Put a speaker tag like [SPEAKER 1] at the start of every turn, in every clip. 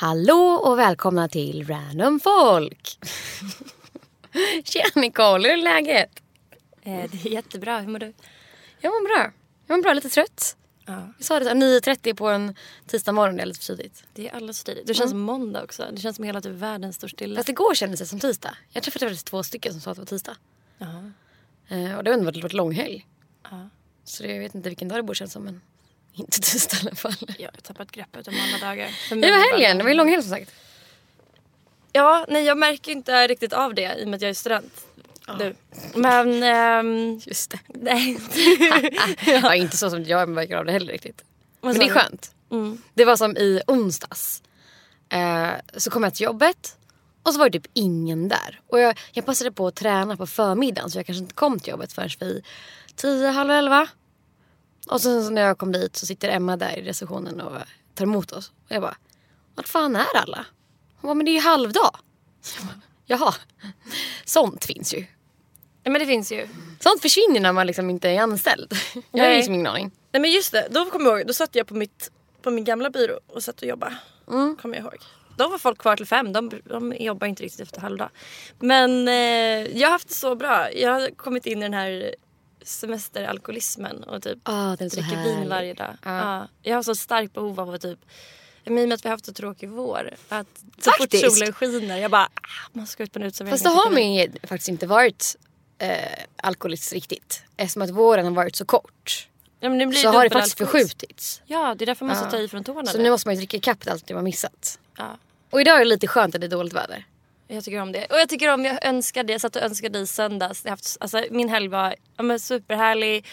[SPEAKER 1] Hallå och välkomna till Random Folk. Tjena Nicole, hur är läget?
[SPEAKER 2] Eh, det är jättebra. Hur mår du?
[SPEAKER 1] Jag mår bra. Jag mår bra, lite trött.
[SPEAKER 2] Ja.
[SPEAKER 1] Jag sa det så här, 9.30 på en tisdag morgon, det är lite för tidigt.
[SPEAKER 2] Det är alldeles för tidigt. Det känns som måndag också. Det känns som hela typ världen står stilla.
[SPEAKER 1] Fast igår kändes det som tisdag. Jag träffade faktiskt två stycken som sa att det var tisdag.
[SPEAKER 2] Ja.
[SPEAKER 1] Eh, och det har ändå varit, varit långhelg.
[SPEAKER 2] Ja.
[SPEAKER 1] Så det, jag vet inte vilken dag det borde kännas som men inte tisdag i alla fall.
[SPEAKER 2] Jag har tappat greppet om alla dagar.
[SPEAKER 1] Det var helgen, det var ju långhelg som sagt.
[SPEAKER 2] Ja, nej jag märker inte riktigt av det i och med att jag är student. Du. Men... ehm,
[SPEAKER 1] Just det.
[SPEAKER 2] nej.
[SPEAKER 1] ja, inte så som jag märker av det heller riktigt. Men det är skönt. Det var som i onsdags. Eh, så kom jag till jobbet och så var det typ ingen där. Och jag, jag passade på att träna på förmiddagen så jag kanske inte kom till jobbet förrän vid tio, halv elva. Och sen så när jag kom dit så sitter Emma där i receptionen och tar emot oss. Och jag bara, vart fan är alla? Hon bara, men det är ju halvdag. Jag bara, Jaha, sånt finns ju.
[SPEAKER 2] nej men det finns ju.
[SPEAKER 1] Sånt försvinner när man liksom inte är anställd. Jag har
[SPEAKER 2] Nej.
[SPEAKER 1] liksom ingen aning.
[SPEAKER 2] Nej men just det, då kommer jag ihåg. Då satt jag på, mitt, på min gamla byrå och satt och jobbade. Kommer jag ihåg. Då var folk kvar till fem. De, de jobbar inte riktigt efter halvdag. Men eh, jag har haft det så bra. Jag har kommit in i den här semesteralkoholismen och typ
[SPEAKER 1] Ah, så
[SPEAKER 2] dricker vin varje dag.
[SPEAKER 1] Ja.
[SPEAKER 2] Ja. Jag har så starkt behov av att typ i och med att vi har haft så tråkig vår. Att så
[SPEAKER 1] Faktiskt.
[SPEAKER 2] fort solen skiner jag bara ah, man ska ut på en uteservering.
[SPEAKER 1] Fast det har man ju faktiskt inte varit eh, alkoholist riktigt. Eftersom att våren har varit så kort.
[SPEAKER 2] ja, men nu blir
[SPEAKER 1] Så har det
[SPEAKER 2] dubbel
[SPEAKER 1] faktiskt förskjutits.
[SPEAKER 2] Ja det är därför man måste
[SPEAKER 1] Ja.
[SPEAKER 2] ta i från tårna.
[SPEAKER 1] Så
[SPEAKER 2] nu.
[SPEAKER 1] nu måste man ju dricka ikapp allt det man missat.
[SPEAKER 2] Ja.
[SPEAKER 1] Och idag är det lite skönt att det är dåligt väder.
[SPEAKER 2] Jag tycker om det. Och jag tycker om, jag önskade, jag satt och önskade i söndags. Jag haft, alltså, min helg var ja, men superhärlig.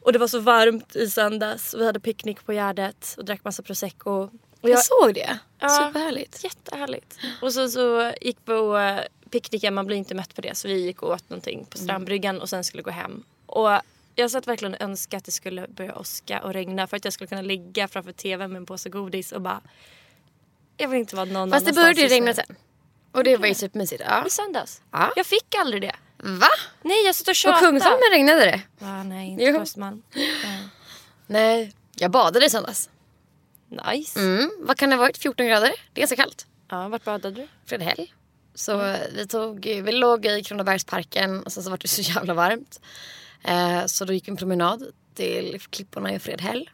[SPEAKER 2] Och det var så varmt i söndags. Vi hade picknick på Gärdet och drack massa prosecco. Och
[SPEAKER 1] Jag, såg det.
[SPEAKER 2] Ja.
[SPEAKER 1] Superhärligt.
[SPEAKER 2] Jättehärligt. Och så, så gick på uh, picknicken, man blir inte mätt på det. Så vi gick och åt någonting på strandbryggan och sen skulle gå hem. Och jag satt verkligen och önskade att det skulle börja åska och regna för att jag skulle kunna ligga framför tvn med en påse godis och bara... Jag vill inte vara någon
[SPEAKER 1] Fast det
[SPEAKER 2] annanstans
[SPEAKER 1] började ju
[SPEAKER 2] just nu.
[SPEAKER 1] regna sen. Och det var ju supermysigt. Ja.
[SPEAKER 2] I söndags.
[SPEAKER 1] Ja.
[SPEAKER 2] Jag fick aldrig det.
[SPEAKER 1] Va?
[SPEAKER 2] Nej jag satt och
[SPEAKER 1] På
[SPEAKER 2] tjatade.
[SPEAKER 1] Kungsholmen regnade det.
[SPEAKER 2] Ja, nej inte
[SPEAKER 1] Jo.
[SPEAKER 2] på Östermalm.
[SPEAKER 1] Nej, jag badade i söndags.
[SPEAKER 2] Nice.
[SPEAKER 1] Mm. Vad kan det ha varit? 14 grader? Det är ganska kallt.
[SPEAKER 2] Ja, vart badade du?
[SPEAKER 1] Fredhäll. Så eh, vi, tog, vi låg i Kronobergsparken och sen så var det så jävla varmt. Eh, så då gick vi en promenad till klipporna i Fredhäll.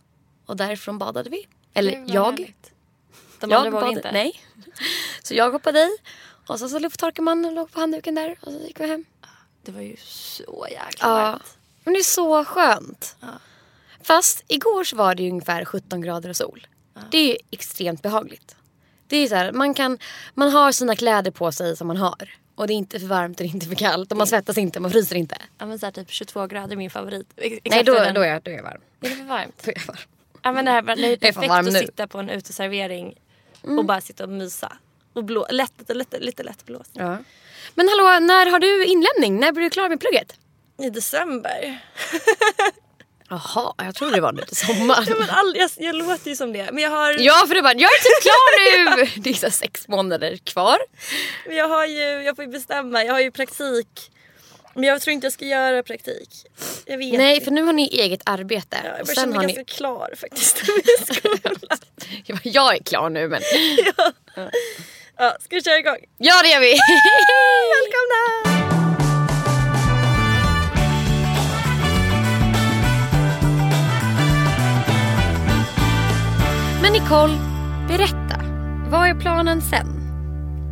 [SPEAKER 1] Och därifrån badade vi. Eller jag.
[SPEAKER 2] härligt. De
[SPEAKER 1] jag badade,
[SPEAKER 2] inte?
[SPEAKER 1] Nej. Så jag hoppade i. Och så, så lufttorkade man och låg på handduken där. Och så gick vi hem.
[SPEAKER 2] Det var ju så jäkla
[SPEAKER 1] Ja.
[SPEAKER 2] varmt.
[SPEAKER 1] Men det är så skönt. Fast igår så var det ju ungefär 17 grader och sol. Det är ju extremt behagligt. Det är så här, man, kan, man har sina kläder på sig som man har. Och det är inte för varmt och det är inte för kallt. Och man svettas inte, man fryser inte.
[SPEAKER 2] Ja, men så här, typ 22 grader är min favorit.
[SPEAKER 1] Nej,
[SPEAKER 2] Exakt
[SPEAKER 1] då,
[SPEAKER 2] den-
[SPEAKER 1] då, är jag, då är jag varm.
[SPEAKER 2] Är det för varmt?
[SPEAKER 1] Då är jag varm.
[SPEAKER 2] Ja, men det, här, det är perfekt att
[SPEAKER 1] nu.
[SPEAKER 2] sitta på en uteservering och bara sitta och mysa. Och blå, lätt, lite, lite, lite lätt blåst.
[SPEAKER 1] Ja. Men hallå, när har du inlämning? När blir du klar med plugget?
[SPEAKER 2] I december.
[SPEAKER 1] Jaha, jag trodde det var nu till sommaren.
[SPEAKER 2] Ja, men all, jag, jag låter ju som det. Men jag har,
[SPEAKER 1] Ja för det var, jag är typ klar nu! Det är så sex månader kvar.
[SPEAKER 2] men jag har ju, jag får ju bestämma. Jag har ju praktik. Men jag tror inte jag ska göra praktik. Jag vet
[SPEAKER 1] Nej
[SPEAKER 2] inte.
[SPEAKER 1] för nu har ni eget arbete.
[SPEAKER 2] Ja,
[SPEAKER 1] och
[SPEAKER 2] jag
[SPEAKER 1] sen
[SPEAKER 2] känner
[SPEAKER 1] har
[SPEAKER 2] mig
[SPEAKER 1] ni...
[SPEAKER 2] ganska klar faktiskt med skolan.
[SPEAKER 1] Jag bara, Jag är klar nu men...
[SPEAKER 2] ja, ska vi köra igång?
[SPEAKER 1] Ja det gör vi!
[SPEAKER 2] Välkomna!
[SPEAKER 1] Men Nicole, berätta. Vad är planen sen?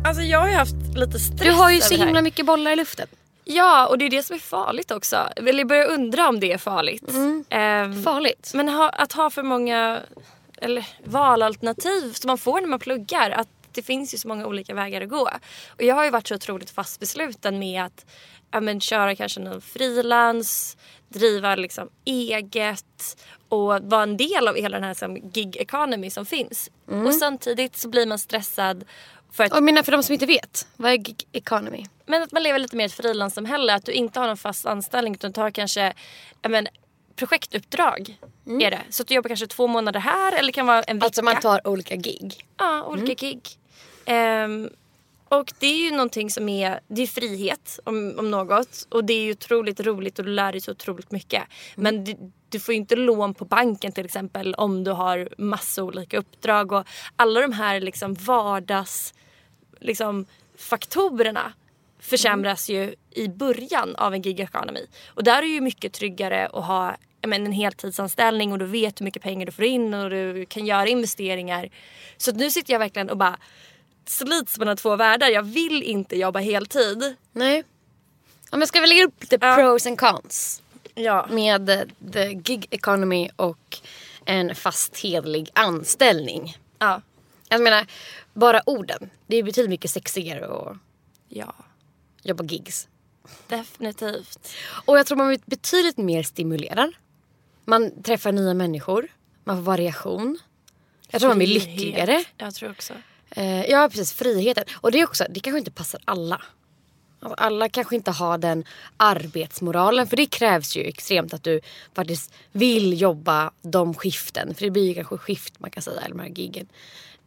[SPEAKER 2] Alltså jag har ju haft lite stress
[SPEAKER 1] Du har ju så himla mycket bollar i luften.
[SPEAKER 2] Ja, och det är det som är farligt också. Eller jag börjar undra om det är farligt. Ehm,
[SPEAKER 1] Farligt.
[SPEAKER 2] Men ha, att ha för många eller, valalternativ som man får när man pluggar. Att det finns ju så många olika vägar att gå. Och jag har ju varit så otroligt fast besluten med att ja, men, köra kanske någon frilans, driva liksom eget och vara en del av hela den här som, gig economy som finns. Och samtidigt så blir man stressad för att
[SPEAKER 1] jag menar för de som inte vet, vad är gig economy?
[SPEAKER 2] men att man lever lite mer ett frilanssamhälle. Att du inte har någon fast anställning utan tar kanske ja, men, projektuppdrag. Är det. Så att du jobbar kanske två månader här eller kan vara en vecka.
[SPEAKER 1] Alltså man tar olika gig.
[SPEAKER 2] Ja, olika gig. Ehm, och det är ju någonting som är, det är frihet om, om något. Och det är ju otroligt roligt och du lär dig så otroligt mycket. Men du, du får ju inte lån på banken till exempel om du har massa olika uppdrag. Och alla de här liksom vardags liksom, faktorerna försämras ju i början av en gig economy. Och där är det ju mycket tryggare att ha menar, en heltidsanställning och du vet hur mycket pengar du får in och du kan göra investeringar. Så nu sitter jag verkligen och bara slits mellan två världar. Jag vill inte jobba heltid.
[SPEAKER 1] Nej. Ja, men ska vi lägga upp lite
[SPEAKER 2] Ja.
[SPEAKER 1] pros and cons
[SPEAKER 2] Ja.
[SPEAKER 1] med the gig economy och en fast hederlig anställning?
[SPEAKER 2] Ja.
[SPEAKER 1] Jag menar, bara orden. Det är betydligt mycket sexigare att
[SPEAKER 2] Ja.
[SPEAKER 1] jobba gigs.
[SPEAKER 2] Definitivt.
[SPEAKER 1] Och jag tror man blir betydligt mer stimulerad. Man träffar nya människor. Man får variation. Jag tror man blir lyckligare.
[SPEAKER 2] Jag tror också.
[SPEAKER 1] Eh, ja precis, friheten. Och det är också, det kanske inte passar alla. Alltså, alla kanske inte har den arbetsmoralen. För det krävs ju extremt att du faktiskt vill jobba de skiften. För det blir ju kanske skift man kan säga, eller de här giggen.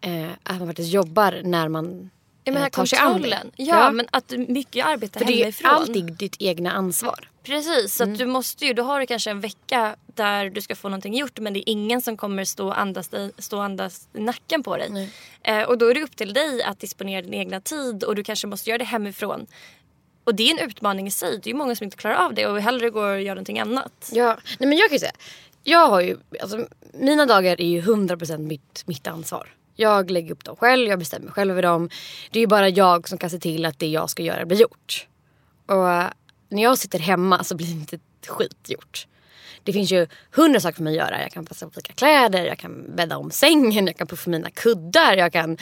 [SPEAKER 1] Eh, att man faktiskt jobbar när man
[SPEAKER 2] Ja, men
[SPEAKER 1] eh,
[SPEAKER 2] här
[SPEAKER 1] tar sig an det.
[SPEAKER 2] kontrollen. Ja, men att mycket arbetar
[SPEAKER 1] För det är ju
[SPEAKER 2] hemifrån.
[SPEAKER 1] alltid ditt egna ansvar.
[SPEAKER 2] Precis, så
[SPEAKER 1] Mm.
[SPEAKER 2] du måste ju, då har du kanske en vecka där du ska få någonting gjort men det är ingen som kommer stå och andas, dig, stå och andas i nacken på dig. Eh, och då är det upp till dig att disponera din egna tid och du kanske måste göra det hemifrån. Och det är en utmaning i sig. Det är ju många som inte klarar av det och hellre går och gör någonting annat.
[SPEAKER 1] Ja, nej men jag kan ju säga. Jag har ju, alltså, mina dagar är ju 100% mitt, mitt ansvar. Jag lägger upp dem själv, jag bestämmer själv över dem. Det är ju bara jag som kan se till att det jag ska göra blir gjort. Och eh, när jag sitter hemma så blir inte ett skit gjort. Det finns ju hundra saker för mig att göra. Jag kan passa på vilka kläder, jag kan bädda om sängen, jag kan puffa mina kuddar, jag kan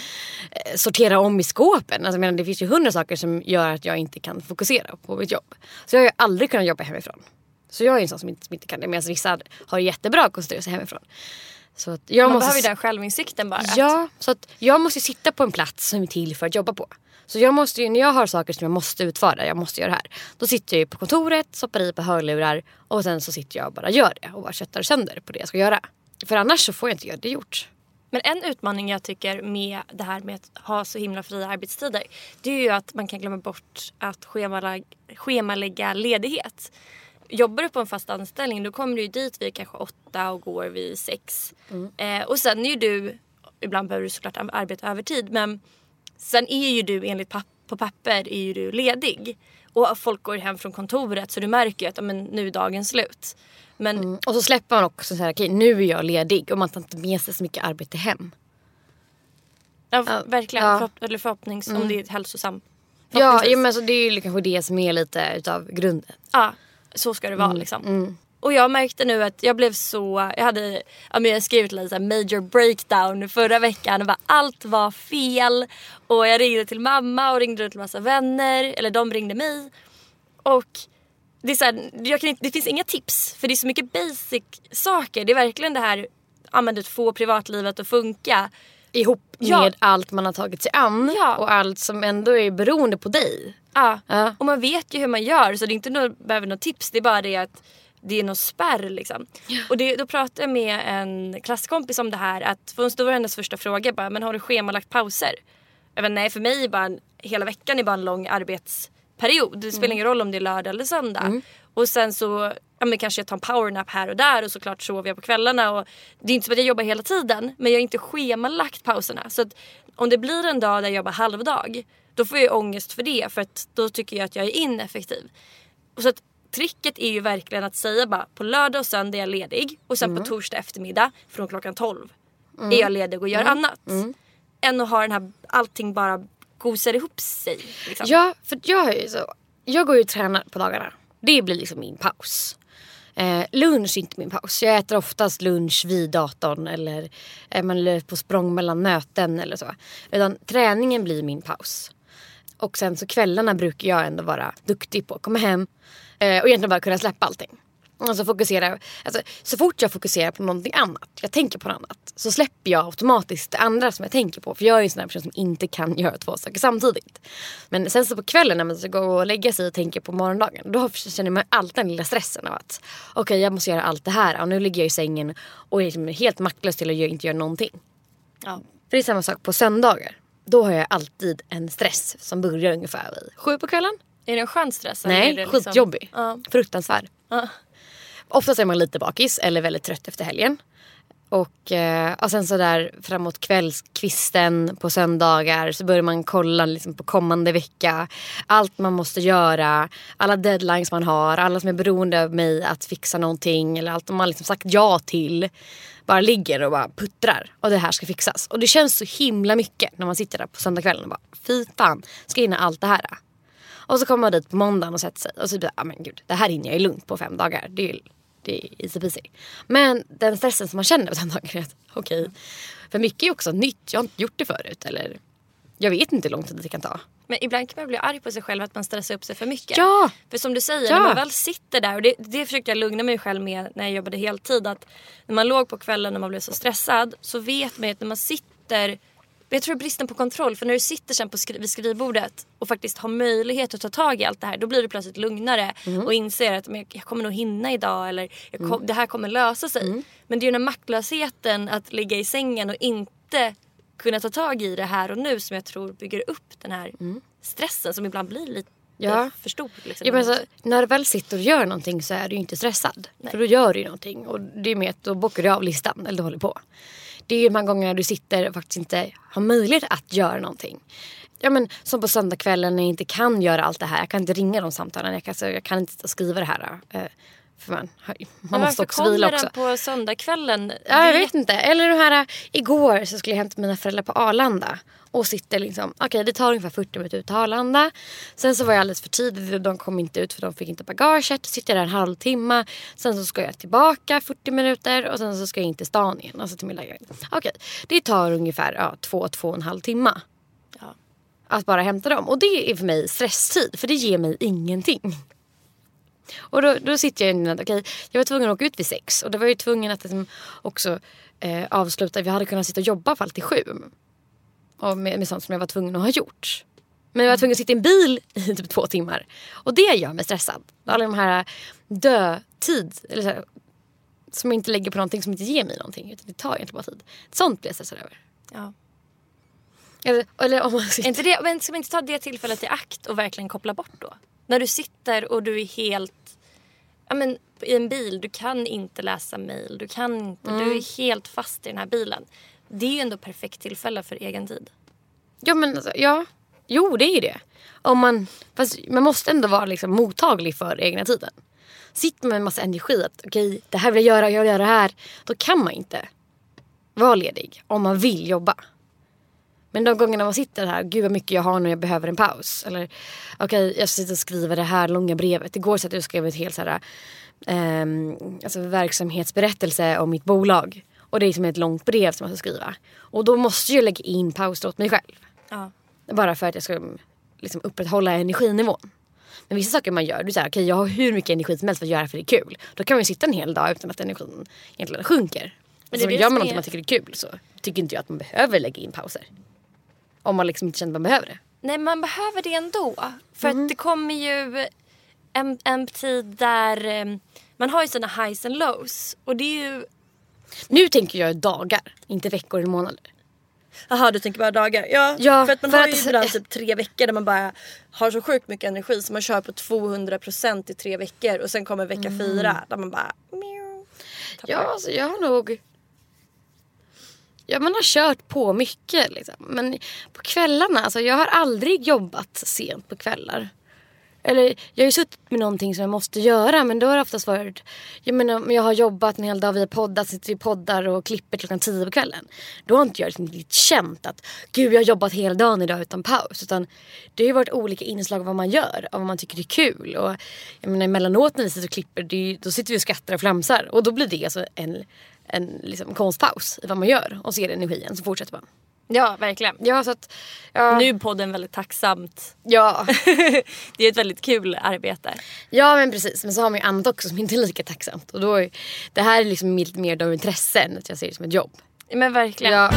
[SPEAKER 1] eh, sortera om i skåpen. Alltså, jag menar, det finns ju hundra saker som gör att jag inte kan fokusera på mitt jobb. Så jag har ju aldrig kunnat jobba hemifrån. Så jag är en sån som inte, som inte kan det. Medan vissa har jättebra att koncentrera sig hemifrån. Så att jag
[SPEAKER 2] Man
[SPEAKER 1] måste...
[SPEAKER 2] behöver ju den självinsikten bara.
[SPEAKER 1] Ja, så att jag måste sitta på en plats som är till för att jobba på. Så jag måste ju, när jag har saker som jag måste utföra, jag måste göra det här. Då sitter jag på kontoret, stoppar i på hörlurar och sen så sitter jag och bara gör det och bara köttar sönder på det jag ska göra. För annars så får jag inte göra det gjort.
[SPEAKER 2] Men en utmaning jag tycker med det här med att ha så himla fria arbetstider. Det är ju att man kan glömma bort att schemalägga ledighet. Jobbar du på en fast anställning då kommer du dit vid kanske åtta och går vid sex. Eh, och sen är ju du, ibland behöver du såklart arbeta övertid men sen är ju du enligt papp, på papper är ju du ledig. Och folk går hem från kontoret så du märker ju att men, nu är dagen slut. Men
[SPEAKER 1] Och så släpper man också så här, okej nu är jag ledig och man tar inte med sig så mycket arbete hem.
[SPEAKER 2] ja,
[SPEAKER 1] Ja,
[SPEAKER 2] verkligen,
[SPEAKER 1] ja. Mm.
[SPEAKER 2] Förhopp- eller förhoppnings om det är hälsosam.
[SPEAKER 1] Ja, ja men så det är ju kanske det som är lite utav grunden.
[SPEAKER 2] Ja, så ska det vara
[SPEAKER 1] Mm,
[SPEAKER 2] liksom. Och jag märkte nu att jag blev så, jag hade ja, men jag skrivit lite så major breakdown förra veckan och bara allt var fel. Och jag ringde till mamma och ringde till massa vänner, eller de ringde mig. Och det, är så här, jag kan inte, det finns inga tips för det är så mycket basic saker. Det är verkligen det här, vet, få privatlivet att funka.
[SPEAKER 1] Ihop
[SPEAKER 2] Ja.
[SPEAKER 1] med allt man har tagit sig an
[SPEAKER 2] Ja.
[SPEAKER 1] och allt som ändå är beroende på dig.
[SPEAKER 2] Ja.
[SPEAKER 1] Ja.
[SPEAKER 2] Och man vet ju hur man gör så det är inte något, behöver något tips. Det är bara det att det är någon spärr liksom. Och det, då pratade jag med en klasskompis om det här. Att, för då var hennes första fråga bara, men har du schemalagt pauser? Jag bara, nej för mig är bara en, hela veckan är bara en lång arbetsperiod. Det spelar
[SPEAKER 1] Mm.
[SPEAKER 2] ingen roll om det är lördag eller söndag. Och sen så ja, men kanske jag tar en powernap här och där och såklart sover jag på kvällarna. Och det är inte som att jag jobbar hela tiden men jag har inte schemalagt pauserna. Så om det blir en dag där jag jobbar halvdag då får jag ångest för det för att då tycker jag att jag är ineffektiv. Och så att tricket är ju verkligen att säga bara på lördag och söndag är jag ledig och sen på torsdag eftermiddag från klockan 12 är jag ledig och gör annat. Än att ha den här allting bara gosar ihop sig. Liksom.
[SPEAKER 1] Ja, för jag, är ju så, jag går ju och tränar på dagarna. Det blir liksom min paus. Eh, lunch är inte min paus. Jag äter oftast lunch vid datorn eller eh, eller på språng mellan möten eller så. Utan träningen blir min paus. Och sen så kvällarna brukar jag ändå vara duktig på att komma hem eh, och egentligen bara kunna släppa allting. Alltså fokusera, alltså, så fort jag fokuserar på någonting annat, jag tänker på något annat, så släpper jag automatiskt det andra som jag tänker på. För jag är en sån här person som inte kan göra två saker samtidigt. Men sen så på kvällen när man ska gå och lägga sig och tänka på morgondagen, då känner man alltid den lilla stressen av att okej jag måste göra allt det här och nu ligger jag i sängen och är liksom helt maktlös till att inte göra någonting.
[SPEAKER 2] Ja.
[SPEAKER 1] För det är samma sak på söndagar. Då har jag alltid en stress som börjar ungefär vid sju på kvällen.
[SPEAKER 2] Är det en skön stress?
[SPEAKER 1] Nej,
[SPEAKER 2] liksom-
[SPEAKER 1] skitjobbig.
[SPEAKER 2] Ja.
[SPEAKER 1] Fruktansvärd.
[SPEAKER 2] Ja.
[SPEAKER 1] Oftast är man lite bakis eller väldigt trött efter helgen. Och, eh, och sen så där framåt kvällskvisten på söndagar så börjar man kolla liksom på kommande vecka. Allt man måste göra, alla deadlines man har, alla som är beroende av mig att fixa någonting eller allt man liksom sagt ja till. Bara ligger och bara puttrar och det här ska fixas. Och det känns så himla mycket när man sitter där på söndagskvällen och bara fy fan, ska hinna allt det här? Och så kommer man dit på måndagen och sätter sig och så blir det, ah, men gud, det här hinner jag ju lugnt på fem dagar. Det är, det är easy peasy. Men den stressen som man känner på den dagen är att okej, för mycket är också nytt. Jag har inte gjort det förut eller jag vet inte hur lång tid det kan ta.
[SPEAKER 2] Men ibland kan man bli arg på sig själv att man stressar upp sig för mycket.
[SPEAKER 1] Ja!
[SPEAKER 2] För som du säger,
[SPEAKER 1] Ja.
[SPEAKER 2] när man väl sitter där och det, det försökte jag lugna mig själv med när jag jobbade heltid. Att när man låg på kvällen och man blev så stressad så vet man ju att när man sitter jag tror bristen på kontroll för när du sitter sen på skri- vid skrivbordet och faktiskt har möjlighet att ta tag i allt det här då blir du plötsligt lugnare och inser att men, jag- kommer nog hinna idag eller kom, det här kommer lösa sig. Men det är ju den här maktlösheten att ligga i sängen och inte kunna ta tag i det här och nu som jag tror bygger upp den här stressen som ibland blir lite
[SPEAKER 1] Ja.
[SPEAKER 2] för stor. Liksom.
[SPEAKER 1] Ja, men alltså, när du väl sitter och gör någonting så är du ju inte stressad. För då gör du ju någonting och det är med att då bockar du av listan eller du håller på. Det är ju de här gångerna du sitter och faktiskt inte har möjlighet att göra någonting. Ja, men, som på söndagskvällen när jag inte kan göra allt det här. Jag kan inte ringa de samtalen. Jag kan, alltså, jag kan inte sitta och skriva det här. Eh, för man, man måste
[SPEAKER 2] varför
[SPEAKER 1] också vila
[SPEAKER 2] kommer
[SPEAKER 1] också.
[SPEAKER 2] den på söndagskvällen?
[SPEAKER 1] Ja, jag vet inte. Eller det här, igår så skulle jag hämta mina föräldrar på Arlanda. Och sitter liksom, okej det tar ungefär 40 minuter ut till Arlanda. Sen så var jag alldeles för tidigt de kom inte ut för de fick inte bagaget. Sitter jag där en halvtimme. Sen så ska jag tillbaka 40 minuter och sen så ska jag in till stan igen. Alltså till min lägenhet. Okej, det tar ungefär ja, två, två och en halv timme.
[SPEAKER 2] Ja.
[SPEAKER 1] Att bara hämta dem. Och det är för mig stresstid. För det ger mig ingenting. Och då, då sitter jag i att okej, jag var tvungen att åka ut vid sex. Och då var jag ju tvungen att liksom också eh, avsluta. Vi hade kunnat sitta och jobba fall till sju. Och med, med sånt som jag var tvungen att ha gjort. Men jag var tvungen att sitta i en bil i typ två timmar. Och det gör mig stressad. Alla de här dödtid. Eller så här, som inte lägger på någonting som inte ger mig någonting. Utan det tar egentligen bara tid. Sånt blir jag stressad över.
[SPEAKER 2] Ja.
[SPEAKER 1] Eller, eller om man sitter...
[SPEAKER 2] inte det, men ska man inte ta det tillfället i akt och verkligen koppla bort då? När du sitter och du är helt... Ja, men, I en bil, du kan inte läsa mail. Du kan inte, du är helt fast i den här bilen. Det är ju ändå perfekt tillfälle för egen tid.
[SPEAKER 1] Ja men alltså, ja. Jo det är ju det. Om man, fast man måste ändå vara liksom mottaglig för egna tiden. Sitter man med en massa energi att okej det här vill jag göra, jag vill göra det här. Då kan man inte vara ledig om man vill jobba. Men de gångerna man sitter här, gud vad mycket jag har när jag behöver en paus. Eller okej jag ska sitta och skriva det här långa brevet. Igår satt jag och skrev ett helt så här, ehm, alltså verksamhetsberättelse om mitt bolag. Och det är som ett långt brev som jag ska skriva. Och då måste jag lägga in pauser åt mig själv.
[SPEAKER 2] Ja.
[SPEAKER 1] Bara för att jag ska liksom, upprätthålla energinivån. Men vissa saker man gör, du säger okej jag har hur mycket energi som helst för att göra för det är kul. Då kan man ju sitta en hel dag utan att energin egentligen sjunker.
[SPEAKER 2] Men det är
[SPEAKER 1] alltså,
[SPEAKER 2] det
[SPEAKER 1] gör man
[SPEAKER 2] är-
[SPEAKER 1] något man tycker är kul så tycker inte jag att man behöver lägga in pauser. Om man liksom inte känner att man behöver det.
[SPEAKER 2] Nej, man behöver det ändå. För att det kommer ju en, en tid där eh, man har ju sina highs and lows. Och det är ju...
[SPEAKER 1] Nu tänker jag dagar, inte veckor eller månader.
[SPEAKER 2] Jaha du tänker bara dagar. Ja,
[SPEAKER 1] Ja,
[SPEAKER 2] för att man
[SPEAKER 1] för
[SPEAKER 2] har
[SPEAKER 1] att-
[SPEAKER 2] ju ibland typ tre veckor där man bara har så sjukt mycket energi så man kör på 200% i tre veckor och sen kommer vecka
[SPEAKER 1] Mm.
[SPEAKER 2] fyra där man bara... Meow.
[SPEAKER 1] Ja, alltså jag har nog... Ja, man har kört på mycket liksom. Men på kvällarna, alltså jag har aldrig jobbat sent på kvällar. Eller jag har ju suttit med någonting som jag måste göra men då har det oftast varit... Jag menar om jag har jobbat en hel dag, vi har poddat, sitter vi poddar och klipper klockan tio på kvällen. Då har inte jag liksom riktigt känt att gud jag har jobbat hela dagen idag utan paus. Utan det har ju varit olika inslag av vad man gör, av vad man tycker är kul. Och jag menar emellanåt när vi sitter och klipper, det är ju, då sitter vi och skrattar och flamsar. Och då blir det alltså en, en liksom konstpaus i vad man gör. Och ser energin så fortsätter man.
[SPEAKER 2] Ja verkligen.
[SPEAKER 1] Ja så att... Ja,
[SPEAKER 2] Nu är podden väldigt tacksamt.
[SPEAKER 1] ja.
[SPEAKER 2] det är ett väldigt kul arbete.
[SPEAKER 1] Ja men precis, men så har man ju annat också som inte är lika tacksamt. Och då är, det här är liksom lite mer av intresse än att jag ser det som ett jobb.
[SPEAKER 2] Men verkligen.
[SPEAKER 1] Ja,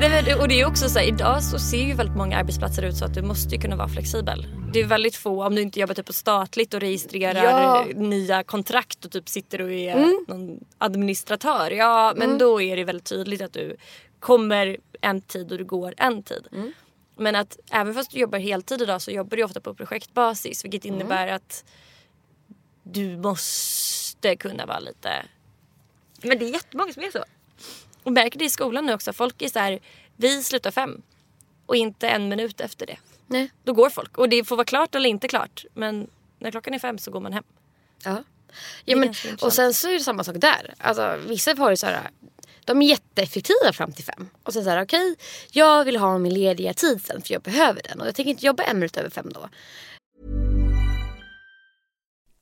[SPEAKER 2] Nej, Och det är också så här, idag så ser ju väldigt många arbetsplatser ut så att du måste ju kunna vara flexibel. Det är väldigt få, om du inte jobbar typ på statligt och registrerar
[SPEAKER 1] Ja. Mm.
[SPEAKER 2] nya kontrakt och typ sitter och är någon administratör. Ja men då är det väldigt tydligt att du kommer en tid och du går en tid.
[SPEAKER 1] Mm.
[SPEAKER 2] Men att även fast du jobbar heltid idag så jobbar du ofta på projektbasis vilket
[SPEAKER 1] Mm.
[SPEAKER 2] innebär att du måste kunna vara lite... Men det är jättemånga som är så. Och märker det i skolan nu också. Folk är så här, vi slutar fem. Och inte en minut efter det.
[SPEAKER 1] nej.
[SPEAKER 2] Då går folk. Och det får vara klart eller inte klart. Men när klockan är fem så går man hem.
[SPEAKER 1] Ja. Ja, men, och sen så är det samma sak där. Alltså, vissa har ju så här, de är jätteeffektiva fram till fem. Och sen så här, okej, jag vill ha min lediga tid sen för jag behöver den. Och jag tänker inte jobba en minut över fem då.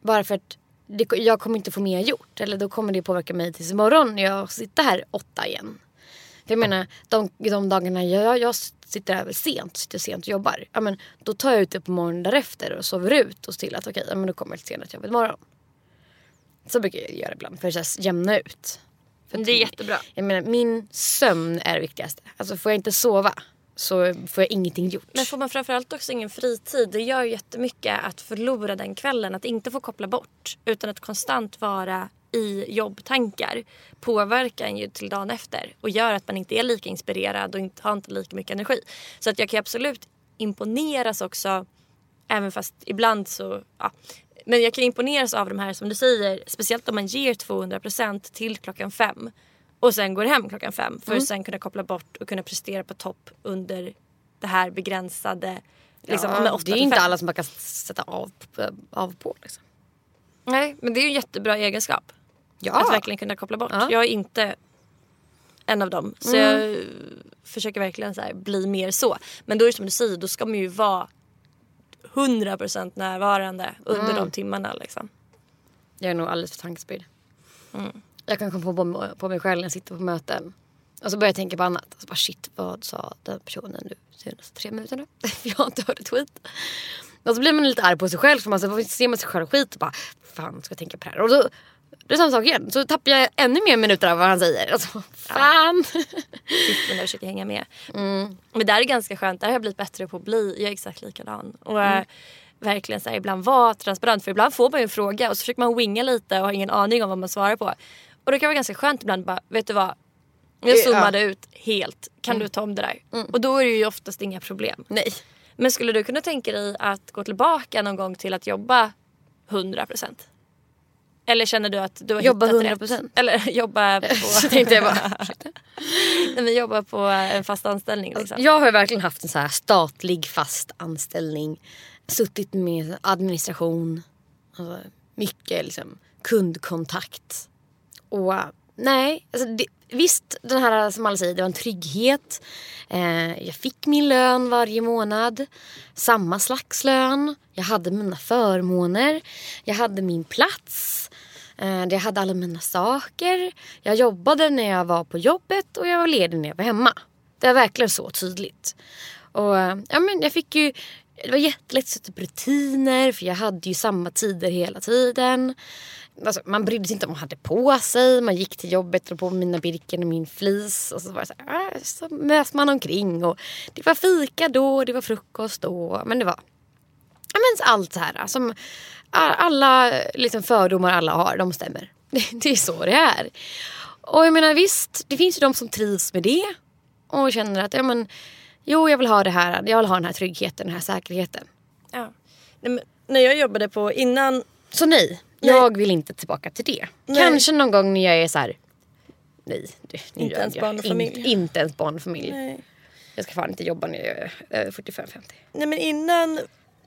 [SPEAKER 1] Bara för att det, jag kommer inte få mer gjort. Eller då kommer det påverka mig tills imorgon när jag sitter här åtta igen. För jag menar, de, de dagarna jag, jag sitter här sent, sitter sent och jobbar. Ja, men, då tar jag ut det på morgonen därefter och sover ut och till att okej, ja, men då kommer jag till jobbet imorgon. Så brukar jag göra ibland för att jämna ut. För
[SPEAKER 2] Det är jättebra.
[SPEAKER 1] Jag menar, min sömn är det viktigaste. Alltså får jag inte sova så får jag ingenting gjort.
[SPEAKER 2] Men får man framförallt också ingen fritid, det gör ju jättemycket att förlora den kvällen. Att inte få koppla bort utan att konstant vara i jobbtankar påverkar en ju till dagen efter och gör att man inte är lika inspirerad och inte har inte lika mycket energi. Så att jag kan absolut imponeras också även fast ibland så ja. Men jag kan imponeras av de här som du säger, speciellt om man ger 200% till klockan fem och sen går hem klockan fem för att sen kunna koppla bort och kunna prestera på topp under det här begränsade liksom,
[SPEAKER 1] ja, det är
[SPEAKER 2] till
[SPEAKER 1] inte alla som bara kan sätta av, av på. Liksom.
[SPEAKER 2] Nej, men det är ju en jättebra egenskap.
[SPEAKER 1] Ja.
[SPEAKER 2] Att verkligen kunna koppla bort.
[SPEAKER 1] Ja.
[SPEAKER 2] Jag är inte en av dem. Så jag försöker verkligen så här bli mer så. Men då är det som du säger, då ska man ju vara 100% närvarande under de timmarna. Liksom.
[SPEAKER 1] Jag är nog alldeles för tankespridd. Jag kan komma på, på mig själv när jag sitter på möten. Och så börjar jag tänka på annat. Och så bara shit, vad sa den personen nu senaste tre minuterna? Jag har inte hört ett skit. Och så blir man lite arg på sig själv för man så ser man sig själv skit och bara fan ska jag tänka på det här? Och då det är samma sak igen. Så tappar jag ännu mer minuter av vad han säger. Och så, fan.
[SPEAKER 2] Sitter där och försöker hänga med. Men det där är ganska skönt. Det har jag blivit bättre på att bli. Jag är exakt likadan. Och äh, verkligen så här, ibland vara transparent. För ibland får man ju en fråga och så försöker man winga lite och har ingen aning om vad man svarar på. Och det kan vara ganska skönt ibland bara, vet du vad? Jag
[SPEAKER 1] Ja.
[SPEAKER 2] zoomade ut helt. Kan du ta om det där? Och då är det ju oftast inga problem.
[SPEAKER 1] Nej.
[SPEAKER 2] Men skulle du kunna tänka dig att gå tillbaka någon gång till att jobba 100%? Eller känner du att du har
[SPEAKER 1] Jobba
[SPEAKER 2] hittat
[SPEAKER 1] 100%?
[SPEAKER 2] rätt? Eller jobba på...
[SPEAKER 1] Tänkte jag bara.
[SPEAKER 2] Nej, men jobba på en fast anställning liksom.
[SPEAKER 1] Jag har verkligen haft en så här statlig fast anställning. Suttit med administration. Alltså, mycket liksom, kundkontakt. Och eh, nej, alltså det, visst den här som alla säger, det var en trygghet. Eh, jag fick min lön varje månad. Samma slags lön. Jag hade mina förmåner. Jag hade min plats. Eh, jag hade alla mina saker. Jag jobbade när jag var på jobbet och jag var ledig när jag var hemma. Det var verkligen så tydligt. Och eh, ja, men jag fick ju det var jättelätt att sätta upp rutiner för jag hade ju samma tider hela tiden. Alltså, man brydde sig inte om man hade på sig. Man gick till jobbet, drog på mina Birken och min flis. Och så var så, här, äh, så mös man omkring. Och det var fika då, det var frukost då. Men det var men allt så här som alla liksom, fördomar alla har, de stämmer. Det, det är så det är. Och jag menar visst, det finns ju de som trivs med det. Och känner att ja, men, jo, jag vill ha det här. Jag vill ha den här tryggheten, den här säkerheten.
[SPEAKER 2] Ja. Nej, men när jag jobbade på innan...
[SPEAKER 1] Så nej, jag vill inte tillbaka till det.
[SPEAKER 2] Nej.
[SPEAKER 1] Kanske någon gång när jag är så här. Nej, du, nu
[SPEAKER 2] Inte ens
[SPEAKER 1] jag-
[SPEAKER 2] barn och familj.
[SPEAKER 1] Inte, inte ens barn och familj.
[SPEAKER 2] Nej.
[SPEAKER 1] Jag ska fan inte jobba när jag är över 45-50.
[SPEAKER 2] Nej men innan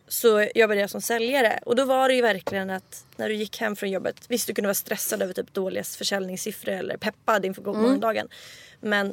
[SPEAKER 2] så jobbade jag som säljare och då var det ju verkligen att när du gick hem från jobbet, visst du kunde vara stressad över typ dåliga försäljningssiffror eller peppad inför
[SPEAKER 1] Mm.
[SPEAKER 2] morgondagen. Men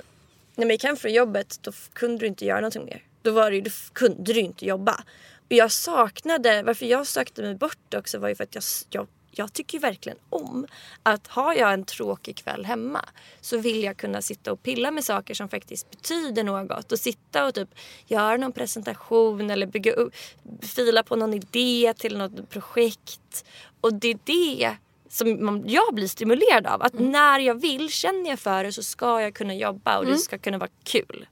[SPEAKER 2] när man gick hem från jobbet då kunde du inte göra någonting mer. Då var det, ju- då kunde du inte jobba. Och jag saknade, varför jag sökte mig bort också var ju för att jag, jag jag tycker verkligen om att har jag en tråkig kväll hemma så vill jag kunna sitta och pilla med saker som faktiskt betyder något och sitta och typ göra någon presentation eller bygga upp, fila på någon idé till något projekt. Och det är det som jag blir stimulerad av. Att när jag vill, känner jag för det så ska jag kunna jobba och det ska kunna vara kul.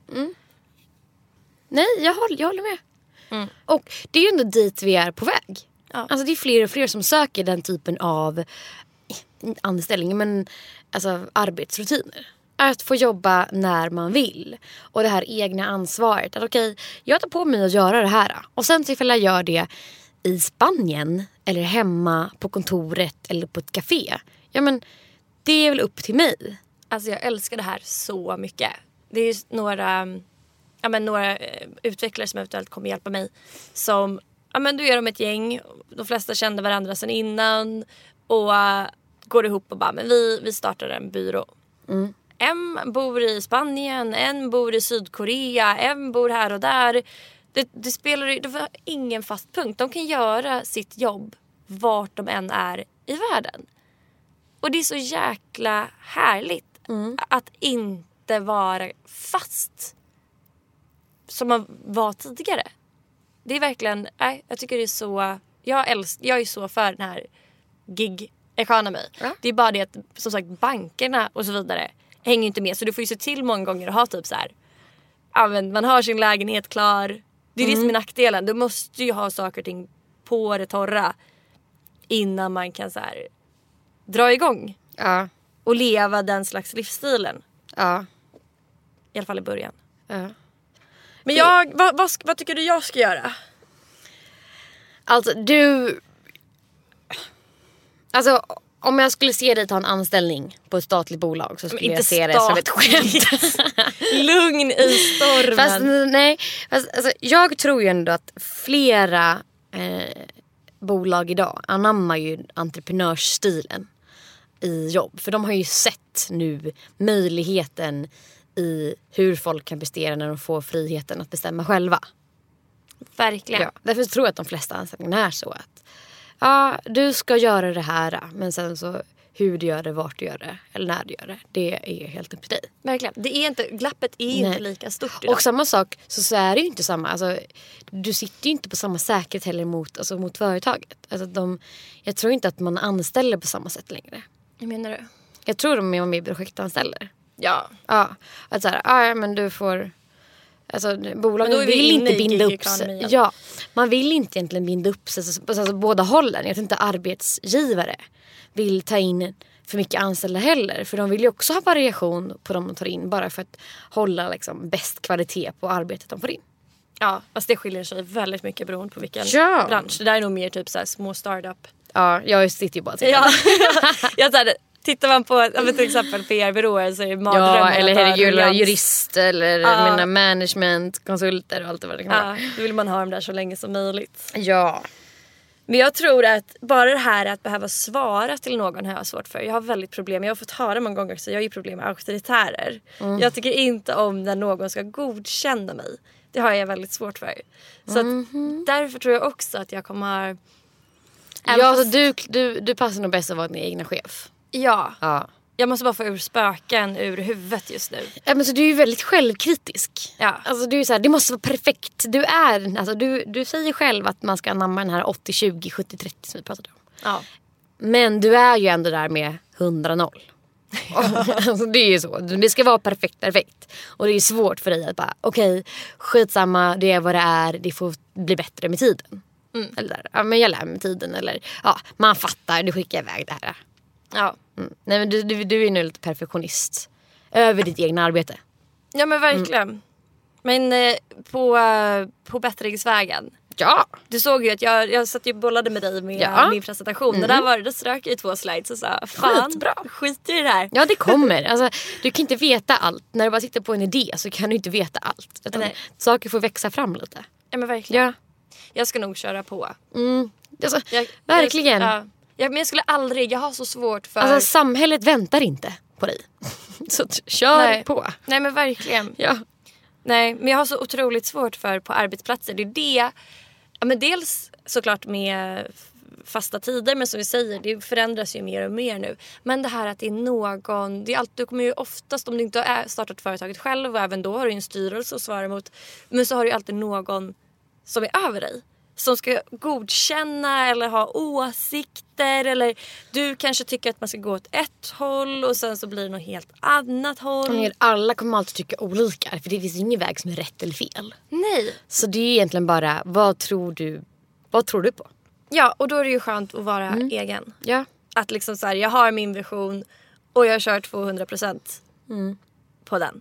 [SPEAKER 1] Nej, jag håller, jag håller med. Och det är ju ändå dit vi är på väg.
[SPEAKER 2] Ja.
[SPEAKER 1] Alltså det är fler och fler som söker den typen av inte anställning men alltså arbetsrutiner. Att få jobba när man vill. Och det här egna ansvaret. Att okej, jag tar på mig att göra det här. Och sen ifall jag gör det i Spanien eller hemma på kontoret eller på ett café. Ja men det är väl upp till mig.
[SPEAKER 2] Alltså jag älskar det här så mycket. Det är ju några, ja men några eh, utvecklare som eventuellt kommer hjälpa mig. Som, ja men du är de ett gäng, de flesta kände varandra sedan innan. Och eh, går ihop och bara, men vi, vi startar en byrå. En bor i Spanien, en bor i Sydkorea, en bor här och där. Det, det spelar det var ingen fast punkt. De kan göra sitt jobb vart de än är i världen. Och det är så jäkla härligt att inte vara fast som man var tidigare. Det är verkligen, nej, jag tycker det är så, jag, älsk, jag är så för den här gig economy.
[SPEAKER 1] Ja.
[SPEAKER 2] Det är bara det att som sagt bankerna och så vidare hänger inte med så du får ju se till många gånger att ha typ så här man har sin lägenhet klar. Det är det
[SPEAKER 1] Mm.
[SPEAKER 2] som är nackdelen. Du måste ju ha saker och ting på det torra innan man kan så här, dra igång
[SPEAKER 1] Ja,
[SPEAKER 2] och leva den slags livsstilen.
[SPEAKER 1] ja,
[SPEAKER 2] I alla fall i början.
[SPEAKER 1] ja.
[SPEAKER 2] Men jag, vad, vad, vad tycker du jag ska göra?
[SPEAKER 1] Alltså du... Alltså om jag skulle se dig ta en anställning på ett statligt bolag så skulle
[SPEAKER 2] inte
[SPEAKER 1] jag se det som ett skämt.
[SPEAKER 2] Lugn i stormen.
[SPEAKER 1] Fast nej, fast, alltså, jag tror ju ändå att flera eh, bolag idag anammar ju entreprenörsstilen i jobb. För de har ju sett nu möjligheten i hur folk kan prestera när de får friheten att bestämma själva.
[SPEAKER 2] Verkligen.
[SPEAKER 1] Ja, därför tror jag att de flesta anställningar är så att ja, du ska göra det här men sen så hur du gör det, vart du gör det eller när du gör det. Det är helt upp till dig.
[SPEAKER 2] Verkligen. Det är inte, glappet är
[SPEAKER 1] Nej.
[SPEAKER 2] inte lika stort idag.
[SPEAKER 1] Och samma sak så, så är det ju inte samma. Alltså, du sitter ju inte på samma säkerhet heller mot, alltså, mot företaget. Alltså, de, jag tror inte att man anställer på samma sätt längre.
[SPEAKER 2] Hur menar du?
[SPEAKER 1] Jag tror de är med projektanställer.
[SPEAKER 2] Ja.
[SPEAKER 1] Ja, att så här, ah, ja men du får... Alltså bolagen vill inte binda upp sig. Ja, man vill inte egentligen binda upp sig alltså, alltså, båda hållen. Jag tror inte arbetsgivare vill ta in för mycket anställda heller. För de vill ju också ha variation på de de tar in bara för att hålla liksom, bäst kvalitet på arbetet de får in.
[SPEAKER 2] Ja, fast det skiljer sig väldigt mycket beroende på vilken
[SPEAKER 1] Ja.
[SPEAKER 2] bransch. Det där är nog mer typ så här små startup.
[SPEAKER 1] Ja, jag sitter ju bara och tittar.
[SPEAKER 2] Ja. jag så här, tittar man på ja, till exempel PR-byråer så är det mardrömmar
[SPEAKER 1] Ja, eller herregud, jurist eller
[SPEAKER 2] Ja.
[SPEAKER 1] mina management, konsulter och allt vad det kan vara.
[SPEAKER 2] Ja, då vill man ha dem där så länge som möjligt.
[SPEAKER 1] Ja.
[SPEAKER 2] Men jag tror att bara det här att behöva svara till någon har jag svårt för. Jag har väldigt problem, jag har fått höra många gånger också, jag har ju problem med auktoritärer.
[SPEAKER 1] Mm.
[SPEAKER 2] Jag tycker inte om när någon ska godkänna mig. Det har jag väldigt svårt för. Så
[SPEAKER 1] Mhm.
[SPEAKER 2] att därför tror jag också att jag kommer...
[SPEAKER 1] Ja, alltså, du, du, du passar nog bäst att vara din egna chef.
[SPEAKER 2] Ja,
[SPEAKER 1] Ja.
[SPEAKER 2] jag måste bara få ur spöken ur huvudet just nu.
[SPEAKER 1] Ja, men så du är ju väldigt självkritisk.
[SPEAKER 2] Ja.
[SPEAKER 1] Alltså, du är så här, det måste vara perfekt. Du, är, alltså, du, du säger själv att man ska anamma den här 80-20, 70-30 som vi pratade om.
[SPEAKER 2] Ja.
[SPEAKER 1] Men du är ju ändå där med 100-0. alltså, det är ju så. Det ska vara perfekt, perfekt. Och det är svårt för dig att bara, okej, skitsamma, det är vad det är, det får bli bättre med tiden. Eller där, ja, men jag lär mig med tiden. Eller ja, man fattar, du skickar iväg det här.
[SPEAKER 2] Ja.
[SPEAKER 1] Mm. Nej men du, du, du är nu lite perfektionist. Över ditt egna arbete.
[SPEAKER 2] ja men verkligen. Men eh, på, eh, på bättringsvägen.
[SPEAKER 1] Ja.
[SPEAKER 2] Du såg ju att jag, jag satt ju och bollade med dig med
[SPEAKER 1] Ja.
[SPEAKER 2] min presentation. Och där var det, strök i två slides och sa fan
[SPEAKER 1] Skitbra.
[SPEAKER 2] skit i det här.
[SPEAKER 1] Ja det kommer. Alltså, du kan inte veta allt. När du bara sitter på en idé så kan du inte veta allt. Utan
[SPEAKER 2] Nej.
[SPEAKER 1] saker får växa fram lite.
[SPEAKER 2] Ja men verkligen.
[SPEAKER 1] Ja.
[SPEAKER 2] Jag ska nog köra på.
[SPEAKER 1] Alltså,
[SPEAKER 2] Jag,
[SPEAKER 1] verkligen.
[SPEAKER 2] Jag, ja. Ja, men jag skulle aldrig, jag har så svårt för...
[SPEAKER 1] Alltså samhället väntar inte på dig. Så kör
[SPEAKER 2] Nej.
[SPEAKER 1] på.
[SPEAKER 2] Nej men verkligen.
[SPEAKER 1] Ja.
[SPEAKER 2] Nej men jag har så otroligt svårt för på arbetsplatser. Det är det. Ja men dels såklart med fasta tider men som vi säger det förändras ju mer och mer nu. Men det här att det är någon, det är alltid, du kommer ju oftast om du inte har startat företaget själv och även då har du en styrelse att svara mot. Men så har du alltid någon som är över dig. Som ska godkänna eller ha åsikter eller du kanske tycker att man ska gå åt ett håll och sen så blir det något helt annat håll.
[SPEAKER 1] Men Alla kommer alltid tycka olika. För det finns ingen väg som är rätt eller fel.
[SPEAKER 2] Nej.
[SPEAKER 1] Så det är egentligen bara, vad tror du, vad tror du på?
[SPEAKER 2] Ja och då är det ju skönt att vara egen.
[SPEAKER 1] Ja.
[SPEAKER 2] Att liksom så här, jag har min vision och jag kör 200% på den.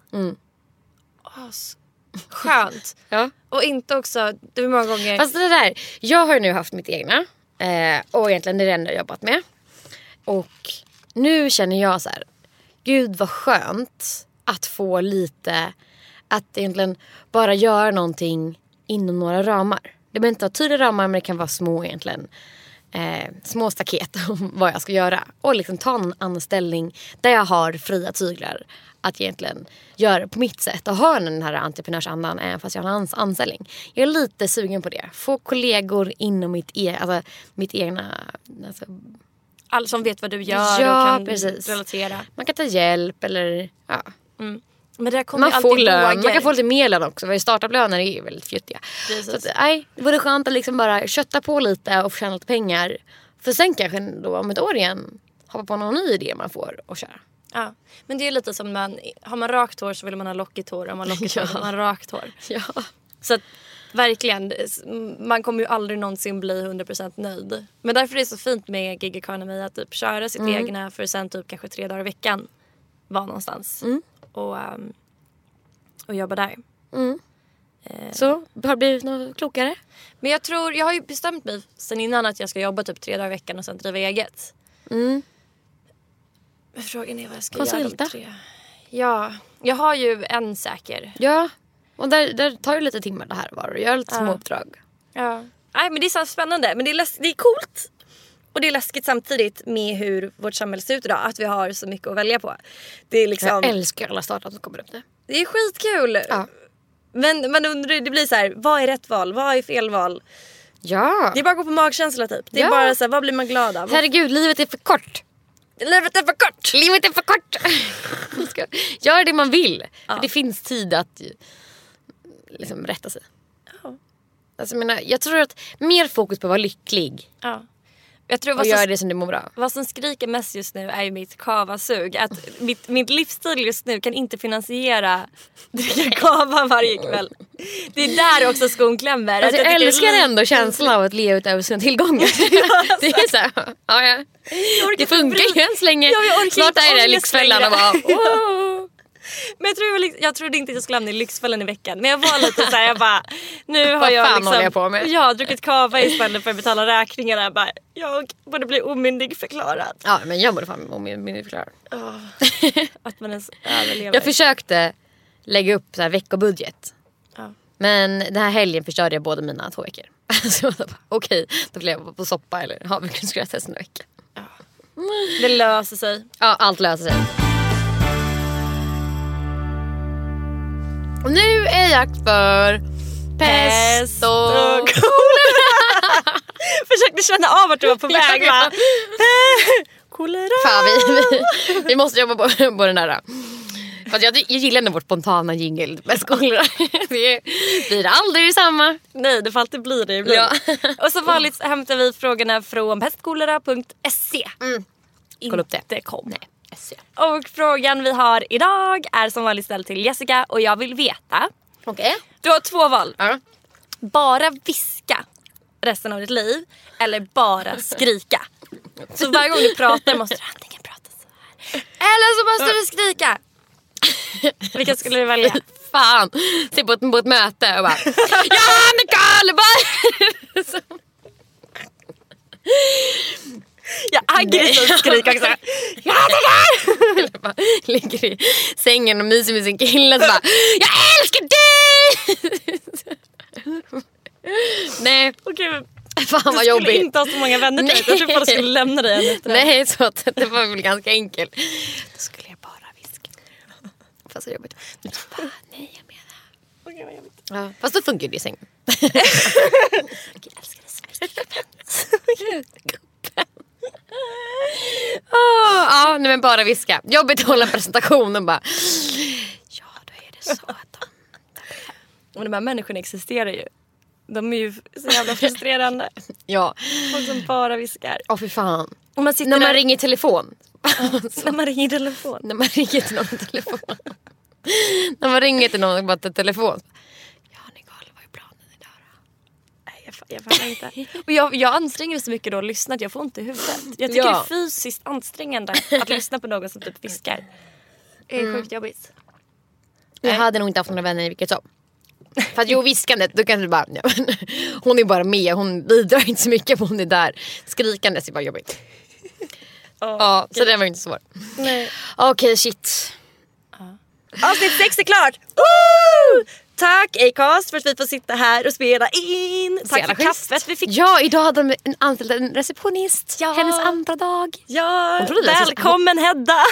[SPEAKER 2] As. Skönt.
[SPEAKER 1] ja.
[SPEAKER 2] Och inte också, det är många gånger...
[SPEAKER 1] Fast det där, jag har ju nu haft mitt egna. Eh, och egentligen det är det enda jag jobbat med. Och nu känner jag så här, gud vad skönt att få lite, att egentligen bara göra någonting inom några ramar. Det behöver inte vara tydliga ramar men det kan vara små egentligen. Eh, små staket om vad jag ska göra. Och liksom ta en anställning där jag har fria tyglar att egentligen göra det på mitt sätt och ha den här entreprenörsandan även fast jag har en ans- anställning. Jag är lite sugen på det. Få kollegor inom mitt, e- alltså, mitt egna... Alltså,
[SPEAKER 2] Alla som vet vad du gör
[SPEAKER 1] Ja,
[SPEAKER 2] och kan
[SPEAKER 1] precis.
[SPEAKER 2] relatera.
[SPEAKER 1] man kan ta hjälp eller... Ja.
[SPEAKER 2] Men det kommer
[SPEAKER 1] Man får lön.
[SPEAKER 2] vågor.
[SPEAKER 1] Man kan få lite mer lön också. För startuplöner är ju väldigt fjuttiga.
[SPEAKER 2] Precis.
[SPEAKER 1] Så att, nej, det vore skönt att liksom bara kötta på lite och tjäna lite pengar. För sen kanske då om ett år igen hoppa på någon ny idé man får och köra.
[SPEAKER 2] Ja. Men det är lite som man, har man rakt hår så vill man ha lockigt hår. Om man har lockigt hår så vill man ha rakt hår.
[SPEAKER 1] Ja.
[SPEAKER 2] Så att, verkligen, man kommer ju aldrig någonsin bli 100% nöjd. Men därför är det så fint med gig economy att typ köra sitt egna för sen typ kanske tre dagar i veckan vara någonstans. Och, ehm, och jobba där.
[SPEAKER 1] Så har du blivit något klokare?
[SPEAKER 2] Men jag tror, jag har ju bestämt mig sen innan att jag ska jobba typ tre dagar i veckan och sen driva eget. Men frågan är vad jag ska
[SPEAKER 1] Konsulta.
[SPEAKER 2] göra de tre. Ja, jag har ju en säker.
[SPEAKER 1] Ja. Och där, där tar det lite timmar det här var och gör lite små uppdrag.
[SPEAKER 2] Ja. Nej men det är så spännande. Men det är, det är coolt. Och det är läskigt samtidigt med hur vårt samhälle ser ut idag. Att vi har så mycket att välja på. Det är liksom...
[SPEAKER 1] Jag älskar alla startups som kommer upp nu.
[SPEAKER 2] Det är skitkul.
[SPEAKER 1] Ja.
[SPEAKER 2] Men man undrar, det blir så här, vad är rätt val? Vad är fel val?
[SPEAKER 1] Ja.
[SPEAKER 2] Det är bara att gå på magkänsla typ. Det är
[SPEAKER 1] Ja.
[SPEAKER 2] bara så här, vad blir man glad av?
[SPEAKER 1] Herregud, livet är för kort.
[SPEAKER 2] Livet är för kort!
[SPEAKER 1] Livet är för kort. Gör det man vill. För det finns tid att liksom, rätta sig. Alltså, jag, menar, jag tror att mer fokus på att vara lycklig
[SPEAKER 2] Ja. Jag tror
[SPEAKER 1] och
[SPEAKER 2] som,
[SPEAKER 1] göra det som du mår bra.
[SPEAKER 2] vad som skriker mest just nu är ju mitt kavasug. Att mitt, mitt livsstil just nu kan inte finansiera dricka kava varje kväll. Det är där också skon klämmer.
[SPEAKER 1] Alltså, jag älskar
[SPEAKER 2] li-
[SPEAKER 1] ändå känslan av att leva utöver sina tillgångar. det är så här, ja, ja. Det funkar ju än så länge.
[SPEAKER 2] Ja,
[SPEAKER 1] Snart är det Lyxfällan och bara wow.
[SPEAKER 2] Men jag, tror, väl- jag trodde inte att jag skulle hamna i Lyxfällan i veckan. Men jag var lite så här, jag bara... Nu har jag liksom,
[SPEAKER 1] jag på med?
[SPEAKER 2] Jag har druckit kava istället för att betala räkningarna. Jag, bara, jag borde bli omyndig förklarad.
[SPEAKER 1] Ja men jag borde fan om min, min förklara.
[SPEAKER 2] Att man ens överlever.
[SPEAKER 1] Jag försökte lägga upp så här veckobudget.
[SPEAKER 2] Ja.
[SPEAKER 1] Men den här helgen förstörde jag båda mina två veckor. Så jag bara, okej, då får jag på soppa eller havregrynsgröt resten av veckan.
[SPEAKER 2] Det löser sig.
[SPEAKER 1] Ja, allt löser sig. Och nu är jakt för pest och
[SPEAKER 2] Försökte känna av vart du var på väg va? Kolera.
[SPEAKER 1] Fan, vi, vi, vi måste jobba på, på den där. Fast jag, jag gillar ändå vårt spontana jingle med skolorna. Det blir aldrig samma.
[SPEAKER 2] Nej det får alltid bli det ibland.
[SPEAKER 1] Ja.
[SPEAKER 2] Och som vanligt hämtar vi frågorna från pestkolera.se.
[SPEAKER 1] Kolla upp det.
[SPEAKER 2] Inte kom.
[SPEAKER 1] Nej, SE.
[SPEAKER 2] Och frågan vi har idag är som vanligt ställd till Jessica och jag vill veta.
[SPEAKER 1] Okej.
[SPEAKER 2] Du har två val.
[SPEAKER 1] Ja.
[SPEAKER 2] Bara viska resten av ditt liv eller bara skrika. Så varje gång du pratar måste du antingen prata så här eller så måste du skrika. Vilka skulle du välja?
[SPEAKER 1] Fan. Se på ett, på ett möte och bara Ja Nicole! Bara...
[SPEAKER 2] Jag aggressivt skrik också. Ja det där!
[SPEAKER 1] Eller bara ligger i sängen och myser med sin kille och så bara Jag älskar dig! Nej,
[SPEAKER 2] Okej, men
[SPEAKER 1] fan
[SPEAKER 2] du
[SPEAKER 1] vad
[SPEAKER 2] skulle
[SPEAKER 1] jobbigt.
[SPEAKER 2] inte ha så många vänner till
[SPEAKER 1] Nej.
[SPEAKER 2] Jag tror bara skulle lämna dig efter.
[SPEAKER 1] Nej, så att det var väl ganska enkelt. Då skulle jag bara viska. Fast så jobbigt. Bara, nej jag menar.
[SPEAKER 2] Okej, vad jobbigt.
[SPEAKER 1] Ja, fast då funkar det i sängen.
[SPEAKER 2] Okej, jag älskar dig så mycket.
[SPEAKER 1] Oh, ja, nej, men bara viska. Jobbigt att hålla en presentation och bara Ja, då är det så att de...
[SPEAKER 2] Och de här människorna existerar ju. De är ju så jävla frustrerande.
[SPEAKER 1] Ja,
[SPEAKER 2] Folk som bara viskar.
[SPEAKER 1] åh fy fan.
[SPEAKER 2] Och man sitter
[SPEAKER 1] När man
[SPEAKER 2] där-
[SPEAKER 1] ringer telefon.
[SPEAKER 2] När man ringer telefon.
[SPEAKER 1] När man ringer till någon telefon. När man ringer till någon bara till telefon. Ja, Nicole, vad är planen idag då?
[SPEAKER 2] Nej, jag, fa- jag fattar inte. Och jag, jag anstränger mig så mycket då och lyssnar att jag får ont i huvudet. Jag tycker
[SPEAKER 1] Ja.
[SPEAKER 2] det är fysiskt ansträngande att lyssna på någon som typ viskar. Det är sjukt jobbigt.
[SPEAKER 1] Jag hade nog inte haft några vänner i vilket som. För att jo, viskandet, då kanske du bara, ja, hon är bara med, hon bidrar inte så mycket men hon är där. Skrikandes är bara jobbigt. Ja, så det var inte svårt.
[SPEAKER 2] Nej.
[SPEAKER 1] Okej, shit.
[SPEAKER 2] Avsnitt 6 är klart! Woo! Tack Acast för att vi får sitta här och spela in. Tack för kaffet vi fick.
[SPEAKER 1] Ja, idag hade de en anställd en receptionist.
[SPEAKER 2] Ja.
[SPEAKER 1] Hennes andra dag.
[SPEAKER 2] Ja,
[SPEAKER 1] så-
[SPEAKER 2] välkommen Hedda!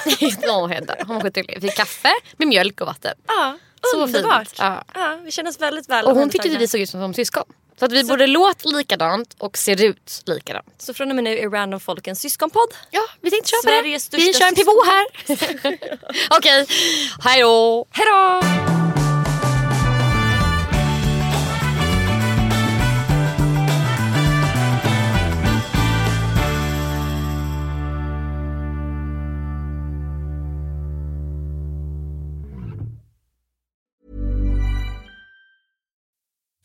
[SPEAKER 1] Åh, Hedda. Hon var skitgullig. Vi fick kaffe med mjölk och vatten.
[SPEAKER 2] Ja,
[SPEAKER 1] Så
[SPEAKER 2] underbart.
[SPEAKER 1] fint. Ja.
[SPEAKER 2] Ja, vi känner oss väldigt väl
[SPEAKER 1] Och hon tyckte att vi såg ut som, som syskon. Så att vi borde låta likadant och ser ut likadant.
[SPEAKER 2] Så från och med nu är Random Folk en syskonpodd.
[SPEAKER 1] Ja, vi tänkte köra på
[SPEAKER 2] Sveriges
[SPEAKER 1] det. Vi kör en pivot här. Okej, hej då.
[SPEAKER 2] Hejdå!